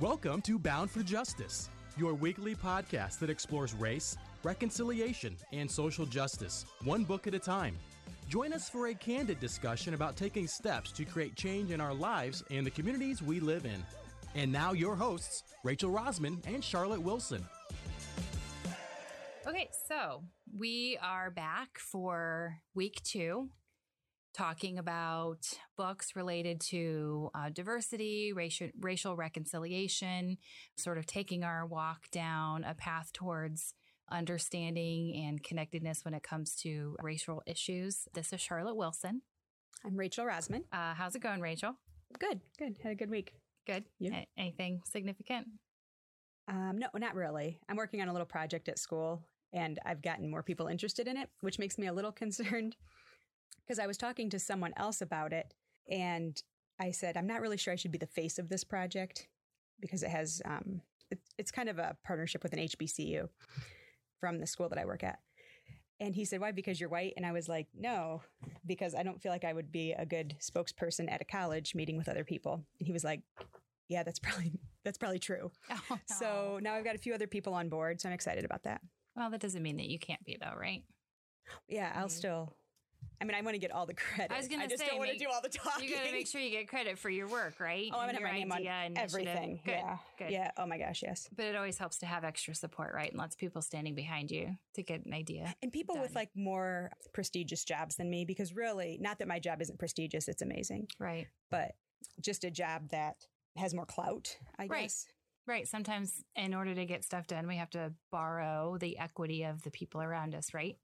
Welcome to Bound for Justice, your weekly podcast that explores race, reconciliation, and social justice, one book at a time. Join us for a candid discussion about taking steps to create change in our lives and the communities we live in. And now, your hosts, Rachel Rosman and Charlotte Wilson. Okay, so we are back for week two talking about books related to uh, diversity, racial, racial reconciliation, sort of taking our walk down a path towards understanding and connectedness when it comes to racial issues. This is Charlotte Wilson. I'm Rachel Rosman. Uh, how's it going, Rachel? Good, good. Had a good week. Good. Yeah. A- anything significant? Um, no, not really. I'm working on a little project at school and I've gotten more people interested in it, which makes me a little concerned because I was talking to someone else about it and I said, I'm not really sure I should be the face of this project because it has, um, it, it's kind of a partnership with an HBCU from the school that I work at. And he said, Why? Because you're white? And I was like, No, because I don't feel like I would be a good spokesperson at a college meeting with other people. And he was like, Yeah, that's probably that's probably true. Oh, no. So now I've got a few other people on board, so I'm excited about that. well, that doesn't mean that you can't be, though, right? Yeah, I'll still. I mean, I want to get all the credit. I was going to just say, don't want to do all the talking. You got to make sure you get credit for your work, right? Oh, I'm gonna have my name on idea, initiative. everything. Good, yeah, good. yeah. Oh my gosh, yes. But it always helps to have extra support, right? And lots of people standing behind you to get an idea. And people with like more prestigious jobs than me, because really, not that my job isn't prestigious, it's amazing, Right. but just a job that has more clout, I Right. guess. Right. Sometimes in order to get stuff done, we have to borrow the equity of the people around us, right?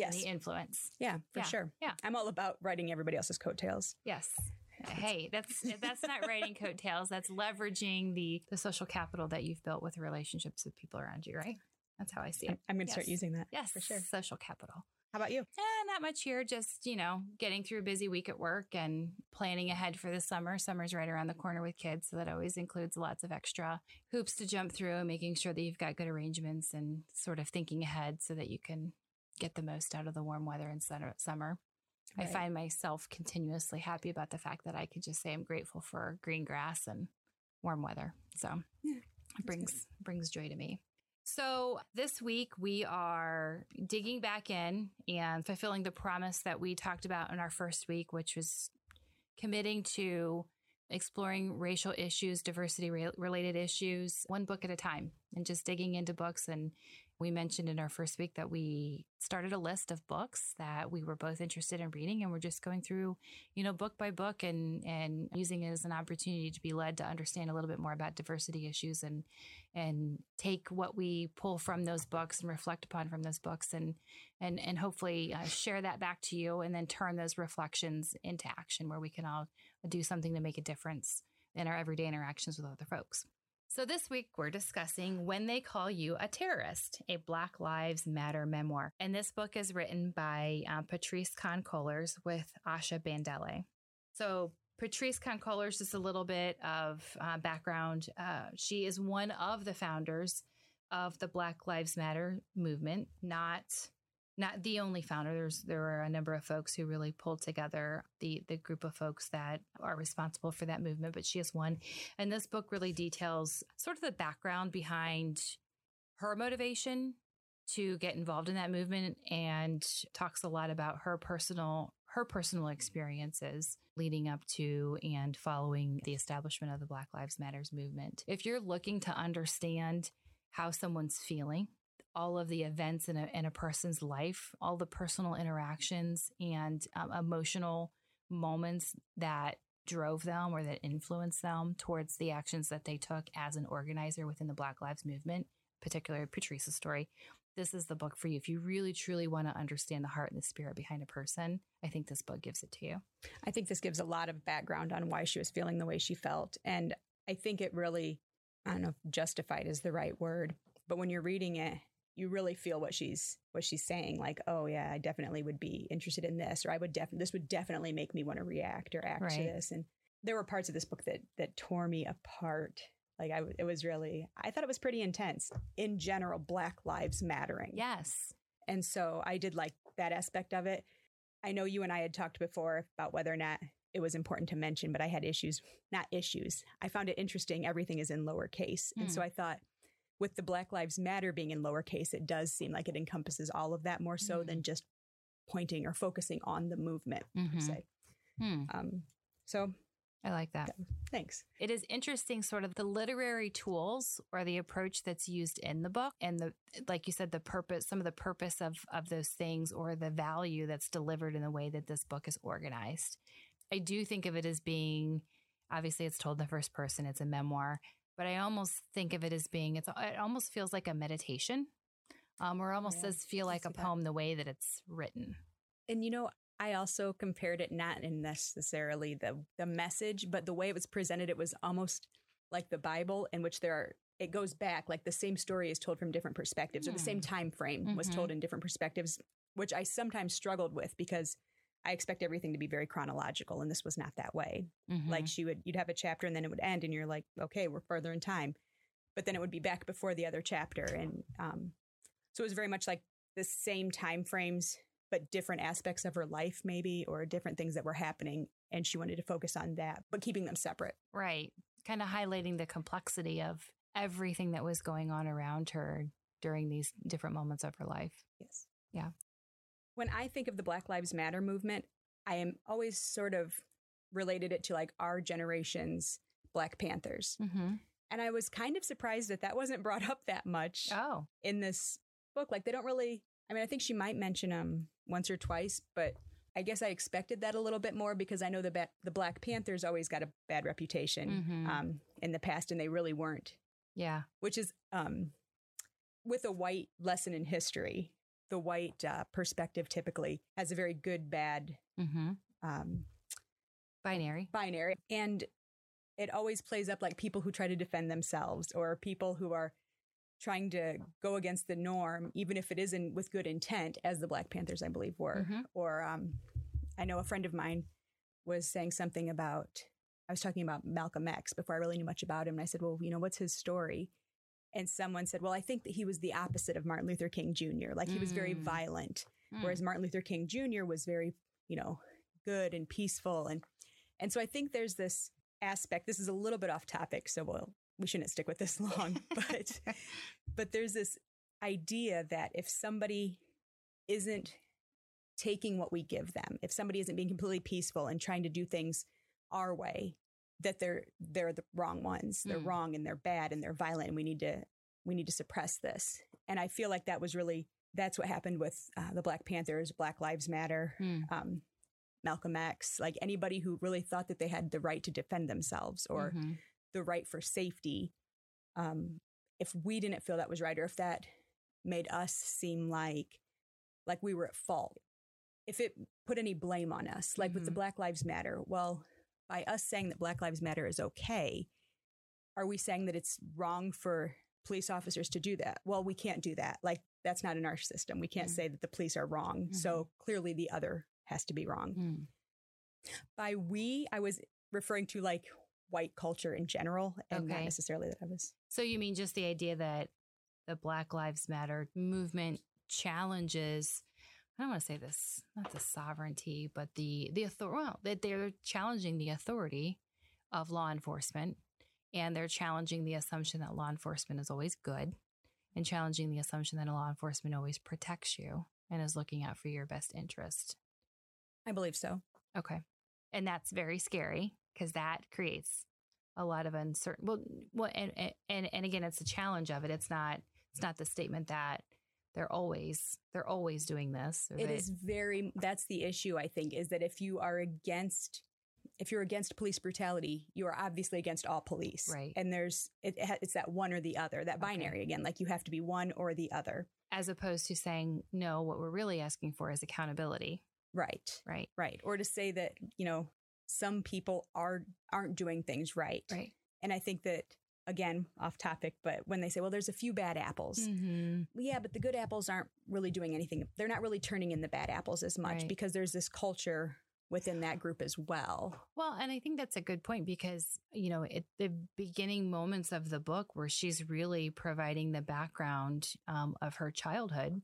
Yes. And the influence. yeah, for Yeah, sure. yeah. I'm all about writing everybody else's coattails. Yes. Hey, that's that's not writing coattails. That's leveraging the the social capital that you've built with relationships with people around you, right? That's how I see it. I'm going to start using that. Yes, for sure. Social capital. How about you? Eh, not much here. Just, you know, getting through a busy week at work and planning ahead for the summer. Summer's right around the corner with kids. So that always includes lots of extra hoops to jump through, and making sure that you've got good arrangements and sort of thinking ahead so that you can get the most out of the warm weather in summer. I find myself continuously happy about the fact that I could just say I'm grateful for green grass and warm weather. So it brings brings joy to me. So this week we are digging back in and fulfilling the promise that we talked about in our first week, which was committing to exploring racial issues, diversity re- related issues, one book at a time, and just digging into books. And we mentioned in our first week that we started a list of books that we were both interested in reading, and we're just going through, you know, book by book and and using it as an opportunity to be led to understand a little bit more about diversity issues and and take what we pull from those books and reflect upon from those books and and and hopefully uh, share that back to you and then turn those reflections into action where we can all do something to make a difference in our everyday interactions with other folks. So this week we're discussing When They Call You a Terrorist, a Black Lives Matter memoir. And this book is written by um, Patrisse Khan-Cullors with Asha Bandele. So Patrisse Khan-Cullors, just a little bit of uh, background. Uh, she is one of the founders of the Black Lives Matter movement, not not the only founder. There's there were a number of folks who really pulled together the the group of folks that are responsible for that movement, but she is one. And this book really details sort of the background behind her motivation to get involved in that movement and talks a lot about her personal her personal experiences leading up to and following the establishment of the Black Lives Matters movement. If you're looking to understand how someone's feeling, all of the events in a, in a person's life, all the personal interactions and um, emotional moments that drove them or that influenced them towards the actions that they took as an organizer within the Black Lives Movement, particularly Patrisse's story. This is the book for you. If you really truly want to understand the heart and the spirit behind a person, I think this book gives it to you. I think this gives a lot of background on why she was feeling the way she felt. And I think it really, I don't know if justified is the right word, but when you're reading it, you really feel what she's what she's saying like oh yeah i definitely would be interested in this or i would definitely this would definitely make me want to react or act to this and there were parts of this book that that tore me apart like i it was really i thought it was pretty intense in general black lives mattering Yes. and so I did like that aspect of it. I know you and I had talked before about whether or not it was important to mention, but I had issues, not issues. I found it interesting. Everything is in lowercase. And so hmm. I thought with the Black Lives Matter being in lowercase, it does seem like it encompasses all of that more so Mhm. than just pointing or focusing on the movement per Mhm. se. Hmm, Um, so I like that. thanks. It is interesting, sort of the literary tools or the approach that's used in the book, and the like you said, the purpose, some of the purpose of of those things, or the value that's delivered in the way that this book is organized. I do think of it as being, obviously, it's told in the first person. It's a memoir, but I almost think of it as being. It's it almost feels like a meditation, um, or almost Yeah, does feel like a see that. poem the way that it's written. And you know, I also compared it not in necessarily the the message, but the way it was presented, it was almost like the Bible, in which there are it goes back like the same story is told from different perspectives, or the same time frame was Mhm. told in different perspectives, which I sometimes struggled with because I expect everything to be very chronological, and this was not that way. Mhm. Like she would, you'd have a chapter, and then it would end, and you're like, okay, we're further in time, but then it would be back before the other chapter, and um, so it was very much like the same time frames but different aspects of her life maybe or different things that were happening and she wanted to focus on that but keeping them separate Right. Kind of highlighting the complexity of everything that was going on around her during these different moments of her life. yes Yeah. When i think of the black lives matter movement i am always sort of related it to like our generation's black panthers Mm-hmm. and i was kind of surprised that that wasn't brought up that much Oh, in this book like they don't really i mean i think she might mention them once or twice but i guess i expected that a little bit more because i know the ba- the black panthers always got a bad reputation Mhm. um, in the past and they really weren't yeah. which is um, with a white lesson in history the white uh, perspective typically has a very good bad Mm-hmm. um, Binary. binary and it always plays up like people who try to defend themselves or people who are trying to go against the norm even if it isn't with good intent as the black panthers i believe were Mhm. or um, i know a friend of mine was saying something about i was talking about malcolm x before i really knew much about him and i said well you know what's his story and someone said well i think that he was the opposite of martin luther king jr like he was very Mm. violent Mm. whereas Martin Luther King Jr. was very, you know, good and peaceful, and and so I think there's this aspect. This is a little bit off topic, so we'll we shouldn't stick with this long, but but there's this idea that if somebody isn't taking what we give them, if somebody isn't being completely peaceful and trying to do things our way, that they're they're the wrong ones. They're Mm. wrong and they're bad and they're violent, and we need to we need to suppress this. And I feel like that was really that's what happened with uh, the Black Panthers, Black Lives Matter, Mm. um, Malcolm X, like anybody who really thought that they had the right to defend themselves or Mhm. the right for safety. Um, if we didn't feel that was right, or if that made us seem like like we were at fault, if it put any blame on us, like with the Mhm. Black Lives Matter, well, by us saying that Black Lives Matter is okay, are we saying that it's wrong for police officers to do that? Well, we can't do that. Like that's not in our system. We can't Mhm. say that the police are wrong. So clearly the other has to be wrong. Mm. By we, I was referring to like white culture in general and not necessarily that I was So you mean just the idea that the Black Lives Matter movement challenges I don't want to say this, not the sovereignty, but the the authority. Well, that they're challenging the authority of law enforcement, and they're challenging the assumption that law enforcement is always good, and challenging the assumption that law enforcement always protects you and is looking out for your best interest. I believe so. Okay. And that's very scary because that creates a lot of uncertain. Well, well, and, and and again, it's a challenge of it. It's not. It's not the statement that they're always they're always doing this. It that- is very that's the issue I think is that if you are against if you're against police brutality, you are obviously against all police. Right. And there's it, it it's that one or the other, that Okay. binary again, like you have to be one or the other. as opposed to saying no. What we're really asking for is accountability. Right. Right. Right. Or to say that, you know, some people are aren't doing things right. Right. And I think that again, off topic, but when they say, well, there's a few bad apples. Mm-hmm. Yeah, but the good apples aren't really doing anything. They're not really turning in the bad apples as much Right. because there's this culture within that group as well. Well, and I think that's a good point because, you know, at the beginning moments of the book where she's really providing the background um, of her childhood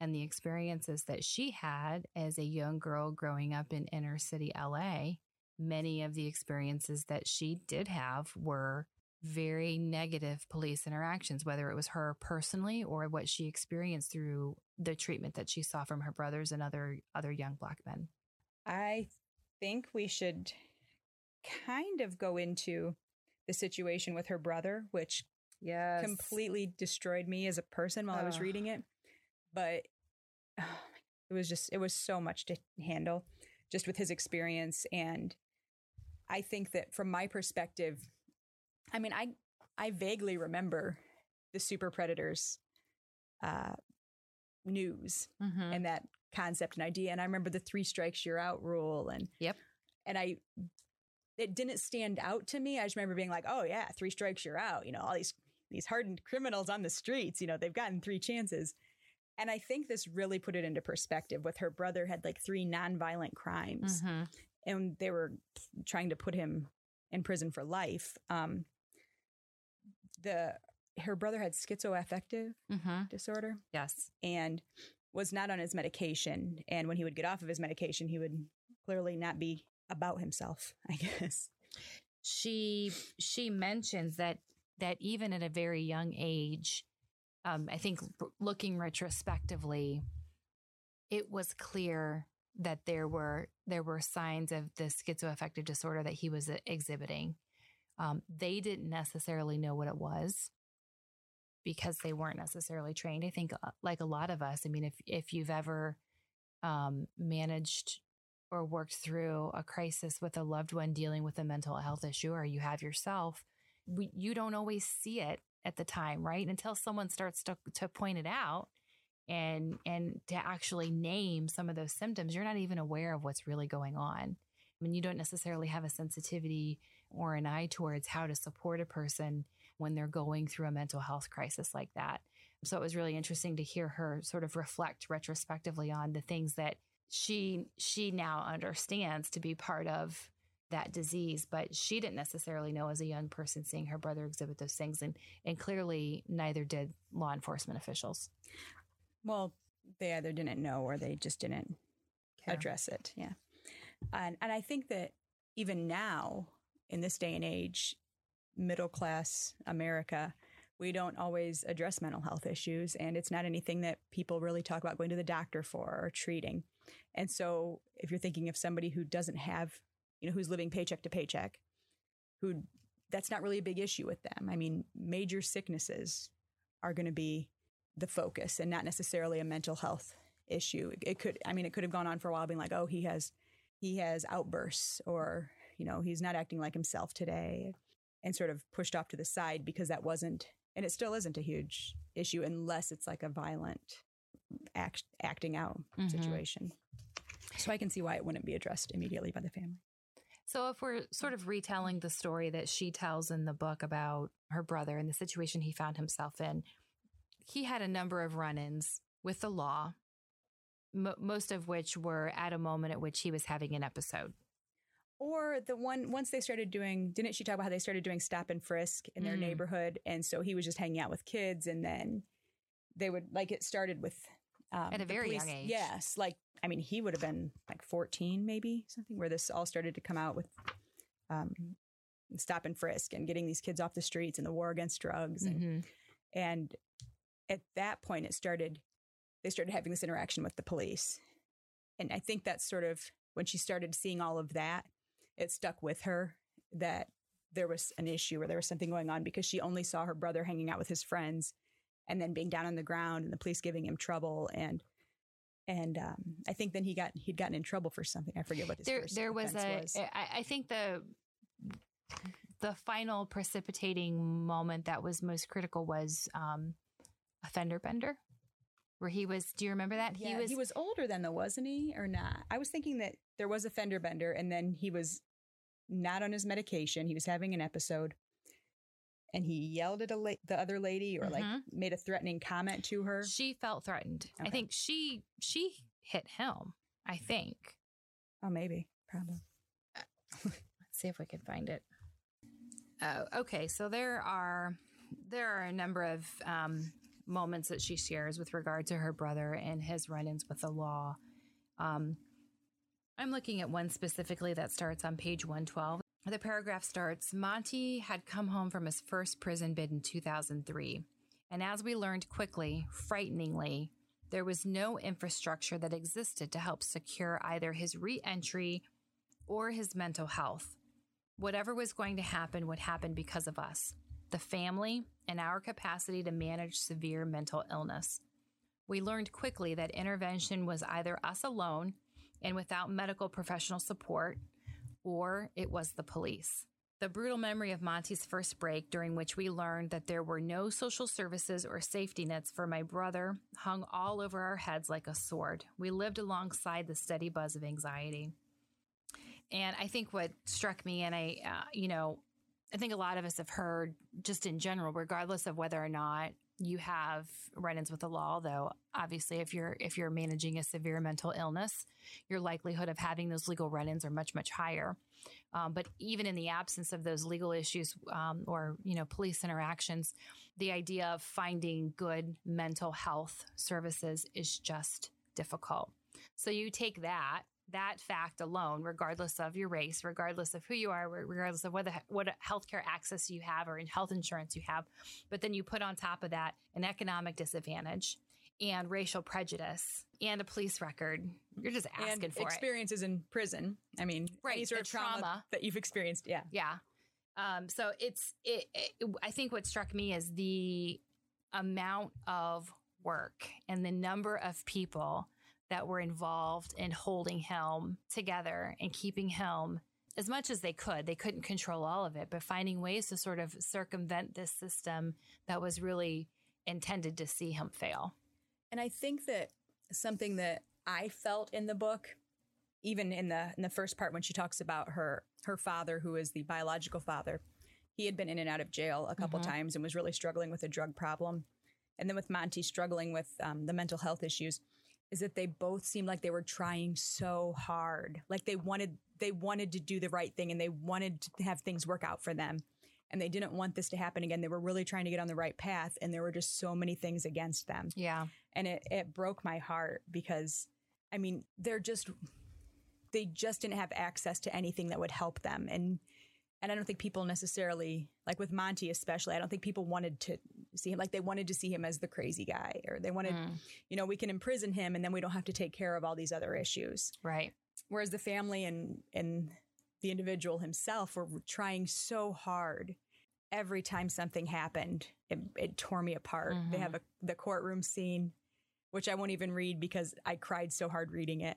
and the experiences that she had as a young girl growing up in inner city LA many of the experiences that she did have were very negative police interactions, whether it was her personally or what she experienced through the treatment that she saw from her brothers and other other young black men. I think we should kind of go into the situation with her brother, which yes. completely destroyed me as a person while I was reading it. But oh it was just, it was so much to handle just with his experience. And I think that from my perspective, I mean, I, I vaguely remember the super predators, uh, news Mhm. and that concept and idea. And I remember the three strikes you're out rule and Yep. and I it didn't stand out to me. I just remember being like, oh yeah, three strikes you're out. You know, all these these hardened criminals on the streets, you know, they've gotten three chances. And I think this really put it into perspective with her brother had like three nonviolent crimes Mhm. and they were trying to put him in prison for life. Um the her brother had schizoaffective Mhm. disorder Yes. and was not on his medication. And when he would get off of his medication, he would clearly not be about himself, I guess. she she mentions that that even at a very young age um, i think looking retrospectively it was clear that there were there were signs of the schizoaffective disorder that he was uh, exhibiting um, they didn't necessarily know what it was because they weren't necessarily trained i think uh, like a lot of us i mean if if you've ever um, managed or worked through a crisis with a loved one dealing with a mental health issue or you have yourself, we, you don't always see it at the time, right? Until someone starts to, to point it out and and to actually name some of those symptoms, you're not even aware of what's really going on. I mean, you don't necessarily have a sensitivity or an eye towards how to support a person when they're going through a mental health crisis like that. So it was really interesting to hear her sort of reflect retrospectively on the things that she she now understands to be part of that disease but she didn't necessarily know as a young person seeing her brother exhibit those things and and clearly neither did law enforcement officials Well, they either didn't know or they just didn't address it. Yeah. And, and I think that even now, in this day and age, middle class America, we don't always address mental health issues. And it's not anything that people really talk about going to the doctor for or treating. And so if you're thinking of somebody who doesn't have, you know, who's living paycheck to paycheck, who that's not really a big issue with them. I mean, major sicknesses are going to be the focus and not necessarily a mental health issue. It could, I mean, it could have gone on for a while being like, oh, he has, he has outbursts or, you know, he's not acting like himself today and sort of pushed off to the side because that wasn't, and it still isn't a huge issue unless it's like a violent act, acting out Mhm. situation. So I can see why it wouldn't be addressed immediately by the family. so if we're sort of retelling the story that she tells in the book about her brother and the situation he found himself in he had a number of run-ins with the law mo most of which were at a moment at which he was having an episode Or the one once they started doing, didn't she talk about how they started doing stop and frisk in their Mm. neighborhood, and so he was just hanging out with kids, and then they would like it started with um, At a very young age. Yes, like I mean, he would have been like fourteen, maybe something, where this all started to come out with um, stop and frisk and getting these kids off the streets and the war against drugs, and Mhm. and at that point, it started. They started having this interaction with the police, and I think that's sort of when she started seeing all of that. It stuck with her that there was an issue or there was something going on because she only saw her brother hanging out with his friends, and then being down on the ground and the police giving him trouble and. And um, I think then he got he'd gotten in trouble for something. I forget what his there first there was a was. I, I think the the final precipitating moment that was most critical was um a fender bender where he was do you remember that Yeah, he was. he was older then though, wasn't he, or not? I was thinking that there was a fender bender, and then he was not on his medication. He was having an episode, and he yelled at a la- the other lady, or like Mhm. made a threatening comment to her. she felt threatened i think she she hit him i think Oh, maybe, probably. let's see if we can find it oh okay so there are there are a number of um moments that she shares with regard to her brother and his run-ins with the law um I'm looking at one specifically that starts on page 112. The paragraph starts Monty had come home from his first prison bid in 2003. And as we learned quickly, frighteningly, there was no infrastructure that existed to help secure either his re entry or his mental health. Whatever was going to happen would happen because of us, the family, and our capacity to manage severe mental illness. We learned quickly that intervention was either us alone and without medical professional support, or it was the police. The brutal memory of Monty's first break, during which we learned that there were no social services or safety nets for my brother, hung all over our heads like a sword. We lived alongside the steady buzz of anxiety. And I think what struck me, and I, uh, you know, I think a lot of us have heard just in general, regardless of whether or not you have run-ins with the law though obviously if you're if you're managing a severe mental illness your likelihood of having those legal run-ins are much much higher. Um, but even in the absence of those legal issues um, or you know police interactions the idea of finding good mental health services is just difficult. So you take that that fact alone, regardless of your race, regardless of who you are, regardless of whether what healthcare access you have or in health insurance you have, but then you put on top of that an economic disadvantage and racial prejudice and a police record. You're just asking and for experiences it. in prison. I mean, right, any sort of trauma, trauma, that you've experienced. Yeah, yeah. Um, so it's it, it. I think what struck me is the amount of work and the number of people that were involved in holding Helm together and keeping Helm as much as they could. They couldn't control all of it, but finding ways to sort of circumvent this system that was really intended to see him fail. And I think that something that I felt in the book, even in the in the first part when she talks about her her father, who is the biological father, he had been in and out of jail a couple mm-hmm. times and was really struggling with a drug problem, and then with Monty struggling with um, the mental health issues is that they both seemed like they were trying so hard. Like they wanted they wanted to do the right thing and they wanted to have things work out for them. And they didn't want this to happen again. They were really trying to get on the right path and there were just so many things against them. Yeah. And it it broke my heart because I mean, they're just they just didn't have access to anything that would help them. And and I don't think people necessarily like with Monty especially. I don't think people wanted to see him like they wanted to see him as the crazy guy, or they wanted, mm. you know, we can imprison him and then we don't have to take care of all these other issues. Right. Whereas the family and and the individual himself were trying so hard. Every time something happened, it, it tore me apart. Mm-hmm. They have a, the courtroom scene, which I won't even read because I cried so hard reading it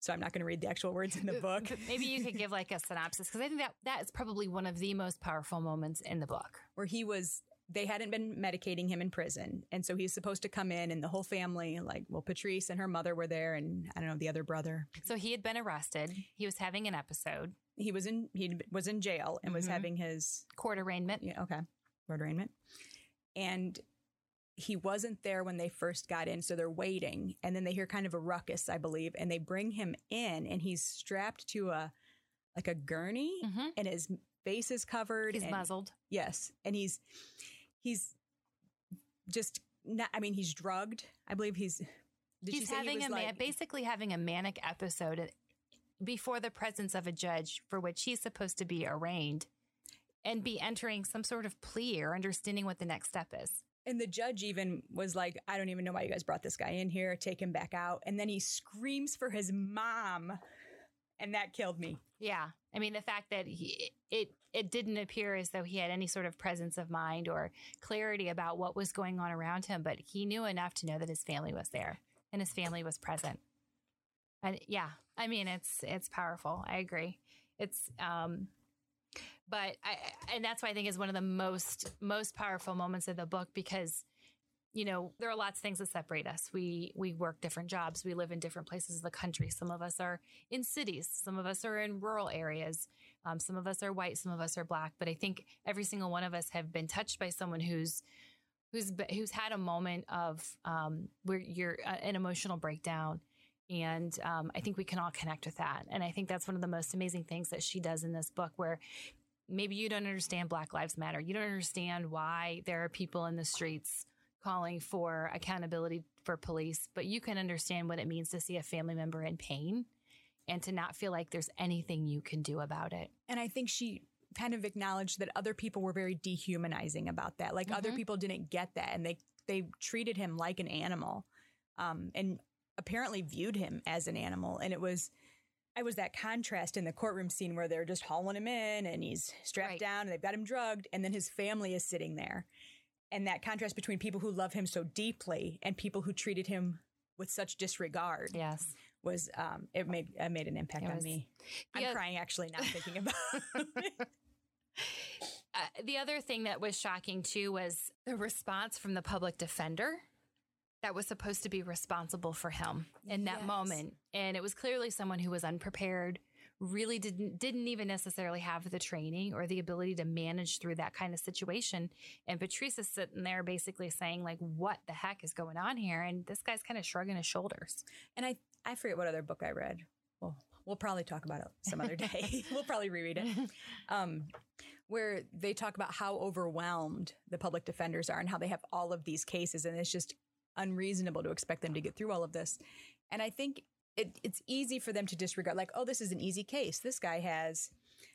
so I'm not going to read the actual words in the book. Maybe you could give like a synopsis because I think that that is probably one of the most powerful moments in the book. Where he was, they hadn't been medicating him in prison. And so he's supposed to come in and the whole family, like, well, Patrisse and her mother were there and I don't know, the other brother. So he had been arrested. He was having an episode. He was in, he was in jail and mm-hmm. was having his court arraignment. Yeah. Okay. Court arraignment. And he wasn't there when they first got in, so they're waiting. And then they hear kind of a ruckus, I believe, and they bring him in, and he's strapped to a like a gurney, mm-hmm. and his face is covered. He's and, muzzled. Yes, and he's he's just not. I mean, he's drugged. I believe he's. he's having he a like, man, basically having a manic episode before the presence of a judge for which he's supposed to be arraigned and be entering some sort of plea or understanding what the next step is. And the judge even was like, I don't even know why you guys brought this guy in here, take him back out. And then he screams for his mom. And that killed me. Yeah. I mean, the fact that he, it, it didn't appear as though he had any sort of presence of mind or clarity about what was going on around him, but he knew enough to know that his family was there and his family was present. And yeah, I mean, it's, it's powerful. I agree. It's, um, but I, and that's why I think is one of the most most powerful moments of the book because you know there are lots of things that separate us. We we work different jobs. We live in different places of the country. Some of us are in cities. Some of us are in rural areas. Um, some of us are white. Some of us are black. But i think every single one of us have been touched by someone who's who's who's had a moment of um, where you're uh, an emotional breakdown. And um, I think we can all connect with that. And I think that's one of the most amazing things that she does in this book, where maybe you don't understand Black Lives Matter. You don't understand why there are people in the streets calling for accountability for police, but you can understand what it means to see a family member in pain and to not feel like there's anything you can do about it. And I think she kind of acknowledged that other people were very dehumanizing about that. Like other Mhm. people didn't get that and they they treated him like an animal. Um and apparently viewed him as an animal and it was I was that contrast in the courtroom scene where they're just hauling him in and he's strapped Right. down and they've got him drugged and then his family is sitting there. And that contrast between people who love him so deeply and people who treated him with such disregard Yes. was um it made it made an impact It on was- me. I'm Yeah. crying actually now thinking about it. Uh, the other thing that was shocking too was the response from the public defender that was supposed to be responsible for him in that Yes. moment and it was clearly someone who was unprepared really didn't didn't even necessarily have the training or the ability to manage through that kind of situation and Patrisse is sitting there basically saying like what the heck is going on here and this guy's kind of shrugging his shoulders And I, I forget what other book I read. Well, we'll probably talk about it some other day. we'll probably reread it. Um, where they talk about how overwhelmed the public defenders are and how they have all of these cases, and it's just unreasonable to expect them to get through all of this. And I think it, it's easy for them to disregard, like, oh, this is an easy case. This guy has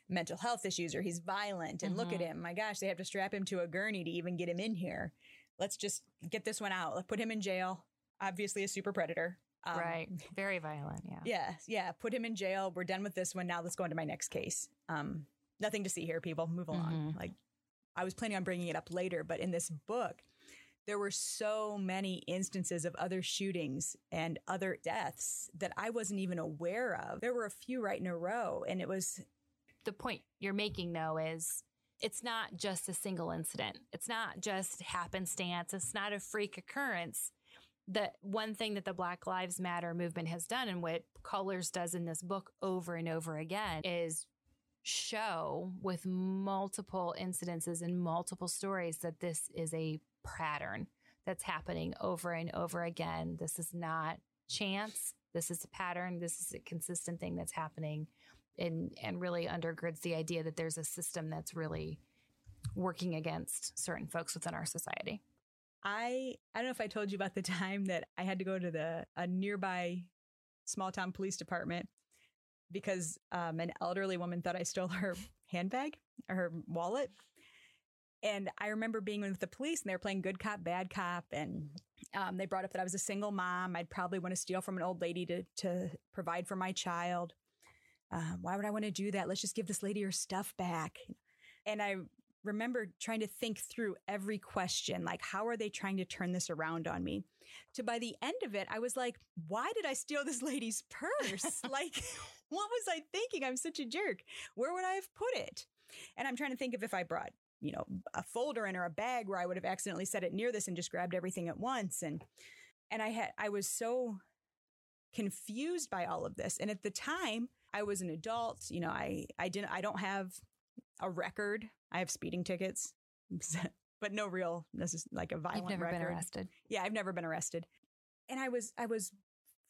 mental health issues or he's violent, and look at Mhm. him. My gosh, they have to strap him to a gurney to even get him in here. Let's just get this one out. Let's put him in jail. Obviously, a super predator. Um, right very violent yeah yeah, yeah. Put him in jail. We're done with this one. Now let's go into my next case. Um, nothing to see here, people. Move along. Mhm. Like, I was planning on bringing it up later, but in this book, there were so many instances of other shootings and other deaths that I wasn't even aware of. There were a few right in a row, and it was the point you're making though is it's not just a single incident. It's not just happenstance. It's not a freak occurrence. The one thing that the Black Lives Matter movement has done and what Cullors does in this book over and over again is show with multiple incidences and multiple stories that this is a pattern that's happening over and over again. This is not chance. This is a pattern. This is a consistent thing that's happening and and really undergirds the idea that there's a system that's really working against certain folks within our society. I I don't know if I told you about the time that I had to go to the a nearby small town police department because um, an elderly woman thought I stole her handbag or her wallet. And I remember being with the police and they were playing good cop, bad cop. And um, they brought up that I was a single mom. I'd probably want to steal from an old lady to, to provide for my child. Um, why would I want to do that? Let's just give this lady her stuff back. And I remember trying to think through every question like how are they trying to turn this around on me to by the end of it i was like why did i steal this lady's purse like what was i thinking i'm such a jerk where would i have put it and i'm trying to think of if i brought you know a folder in or a bag where i would have accidentally set it near this and just grabbed everything at once and and i had i was so confused by all of this and at the time i was an adult you know i i didn't i don't have a record. I have speeding tickets, but no real, this is like a violent You've never record. been arrested. Yeah, I've never been arrested. And I was, I was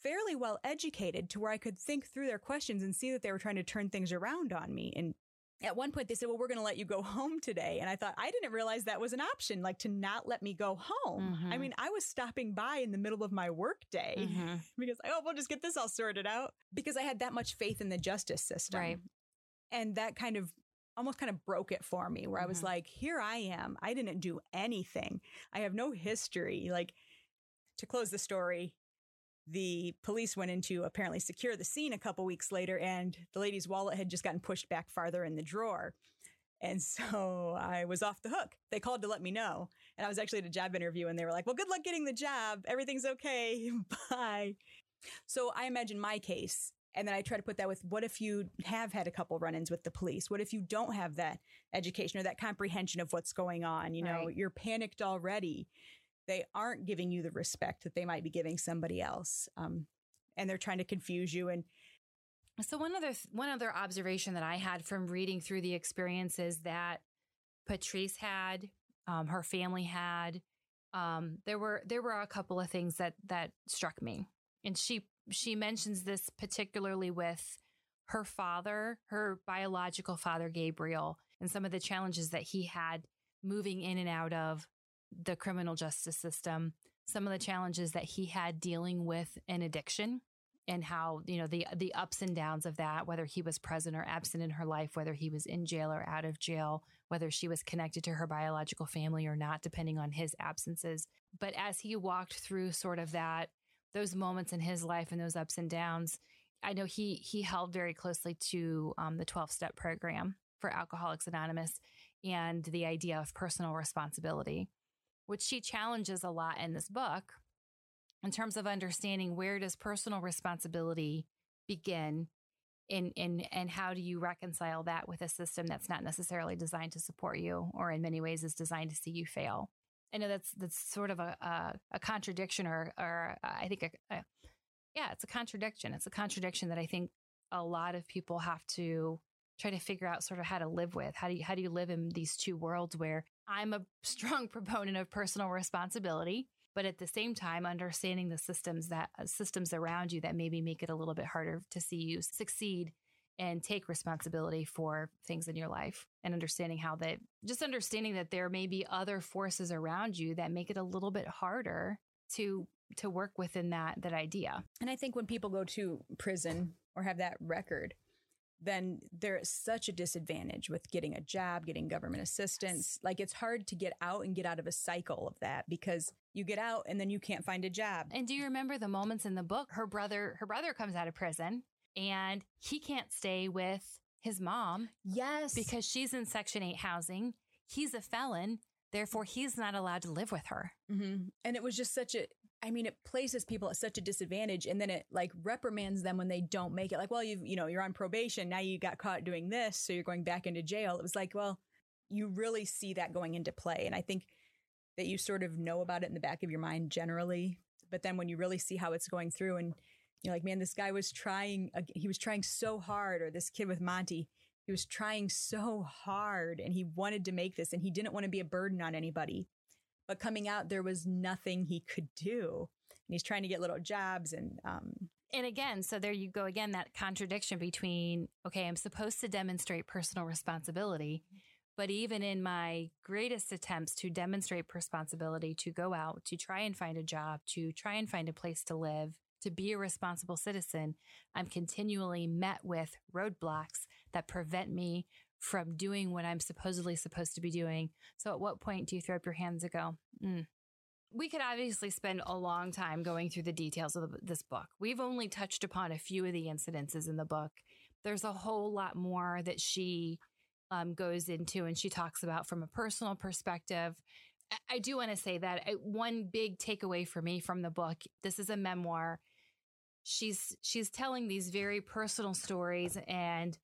fairly well educated to where I could think through their questions and see that they were trying to turn things around on me. And at one point they said, well, we're going to let you go home today. And I thought, I didn't realize that was an option, like to not let me go home. I Mhm. mean, I was stopping by in the middle of my workday Mhm. because, oh, we'll just get this all sorted out because I had that much faith in the justice system. Right. And that kind of almost kind of broke it for me where I was Mhm. like, here I am. I didn't do anything. I have no history. Like to close the story, the police went in to apparently secure the scene a couple weeks later and the lady's wallet had just gotten pushed back farther in the drawer. And so I was off the hook. They called to let me know. And I was actually at a job interview and they were like, well, good luck getting the job. Everything's okay. Bye. So I imagine my case. And then I try to put that with what if you have had a couple run ins with the police? What if you don't have that education or that comprehension of what's going on? You know, Right. you're panicked already. They aren't giving you the respect that they might be giving somebody else. Um, and they're trying to confuse you. And So one other one other observation that I had from reading through the experiences that Patrisse had, um, her family had, um, there were there were a couple of things that that struck me, and she she mentions this particularly with her father, her biological father Gabriel, and some of the challenges that he had moving in and out of the criminal justice system, some of the challenges that he had dealing with an addiction and how you know the the ups and downs of that whether he was present or absent in her life whether he was in jail or out of jail whether she was connected to her biological family or not depending on his absences. But as he walked through sort of that those moments in his life and those ups and downs i know he he held very closely to um, the 12 step program for alcoholics anonymous and the idea of personal responsibility which she challenges a lot in this book in terms of understanding where does personal responsibility begin in, in, and how do you reconcile that with a system that's not necessarily designed to support you or in many ways is designed to see you fail? I know that's that's sort of a, a, a contradiction or, or i think a, a, yeah it's a contradiction. It's a contradiction that i think a lot of people have to try to figure out sort of how to live with. How do you how do you live in these two worlds where i'm a strong proponent of personal responsibility but at the same time understanding the systems that uh, systems around you that maybe make it a little bit harder to see you succeed and take responsibility for things in your life and understanding how that just understanding that there may be other forces around you that make it a little bit harder to to work within that that idea. And I think when people go to prison or have that record, then they're at such a disadvantage with getting a job, getting government assistance. Like it's hard to get out and get out of a cycle of that because you get out and then you can't find a job. And do you remember the moments in the book? Her brother, her brother comes out of prison and he can't stay with his mom. Yes. Because she's in Section 8 housing. He's a felon. Therefore, he's not allowed to live with her. Mm-hmm. And it was just such a, I mean, it places people at such a disadvantage and then it like reprimands them when they don't make it. Like, well, you've you know, you're on probation. Now you got caught doing this. So you're going back into jail. It was like, well, you really see that going into play. And I think that you sort of know about it in the back of your mind generally. But then when you really see how it's going through and you're like, man, this guy was trying, he was trying so hard, or this kid with Monty, he was trying so hard and he wanted to make this and he didn't want to be a burden on anybody. But coming out, there was nothing he could do. And he's trying to get little jobs and, um, and again, so there you go again, that contradiction between, okay, I'm supposed to demonstrate personal responsibility, but even in my greatest attempts to demonstrate responsibility, to go out, to try and find a job, to try and find a place to live, to be a responsible citizen, I'm continually met with roadblocks that prevent me from doing what I'm supposedly supposed to be doing. So at what point do you throw up your hands and go, mm. We could obviously spend a long time going through the details of the, this book. We've only touched upon a few of the incidences in the book. There's a whole lot more that she um, goes into and she talks about from a personal perspective. I do want to say that uh, one big takeaway for me from the book this is a memoir she's she's telling these very personal stories and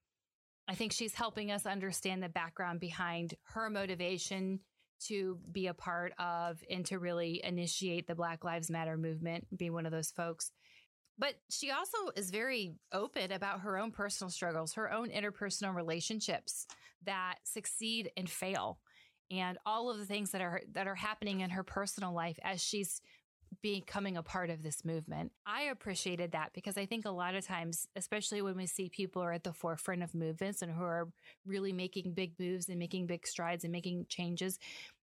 I think she's helping us understand the background behind her motivation to be a part of and to really initiate the Black Lives Matter movement, be one of those folks. But she also is very open about her own personal struggles, her own interpersonal relationships that succeed and fail and all of the things that are that are happening in her personal life as she's becoming a part of this movement. I appreciated that because I think a lot of times, especially when we see people are at the forefront of movements and who are really making big moves and making big strides and making changes,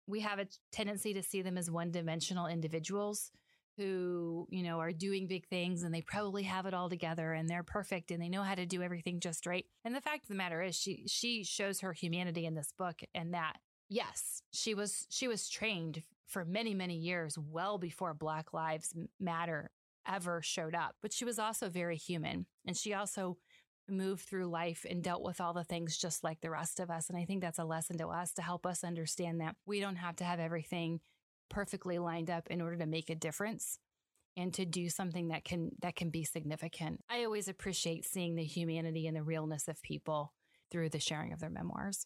we have a tendency to see them as one dimensional individuals who, you know, are doing big things and they probably have it all together and they're perfect and they know how to do everything just right. And the fact of the matter is she she shows her humanity in this book and that yes, she was she was trained for many, many years, well before Black Lives Matter ever showed up. But she was also very human. And she also moved through life and dealt with all the things just like the rest of us. And I think that's a lesson to us to help us understand that we don't have to have everything perfectly lined up in order to make a difference and to do something that can that can be significant. I always appreciate seeing the humanity and the realness of people through the sharing of their memoirs.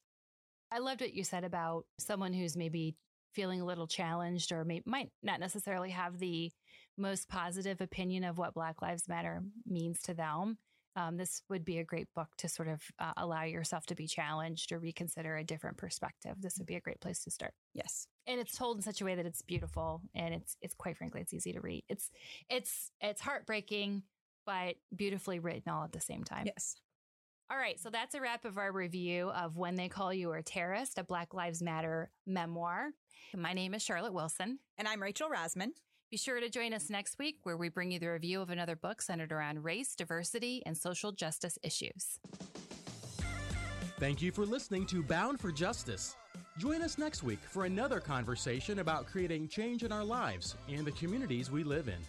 I loved what you said about someone who's maybe feeling a little challenged or may, might not necessarily have the most positive opinion of what Black Lives Matter means to them. Um, this would be a great book to sort of uh, allow yourself to be challenged or reconsider a different perspective. This would be a great place to start. Yes, and it's told in such a way that it's beautiful and it's it's quite frankly it's easy to read. It's it's it's heartbreaking, but beautifully written all at the same time. Yes. All right, so that's a wrap of our review of When They Call You a Terrorist, a Black Lives Matter memoir. My name is Charlotte Wilson. And I'm Rachel Rosman. Be sure to join us next week where we bring you the review of another book centered around race, diversity, and social justice issues. Thank you for listening to Bound for Justice. Join us next week for another conversation about creating change in our lives and the communities we live in.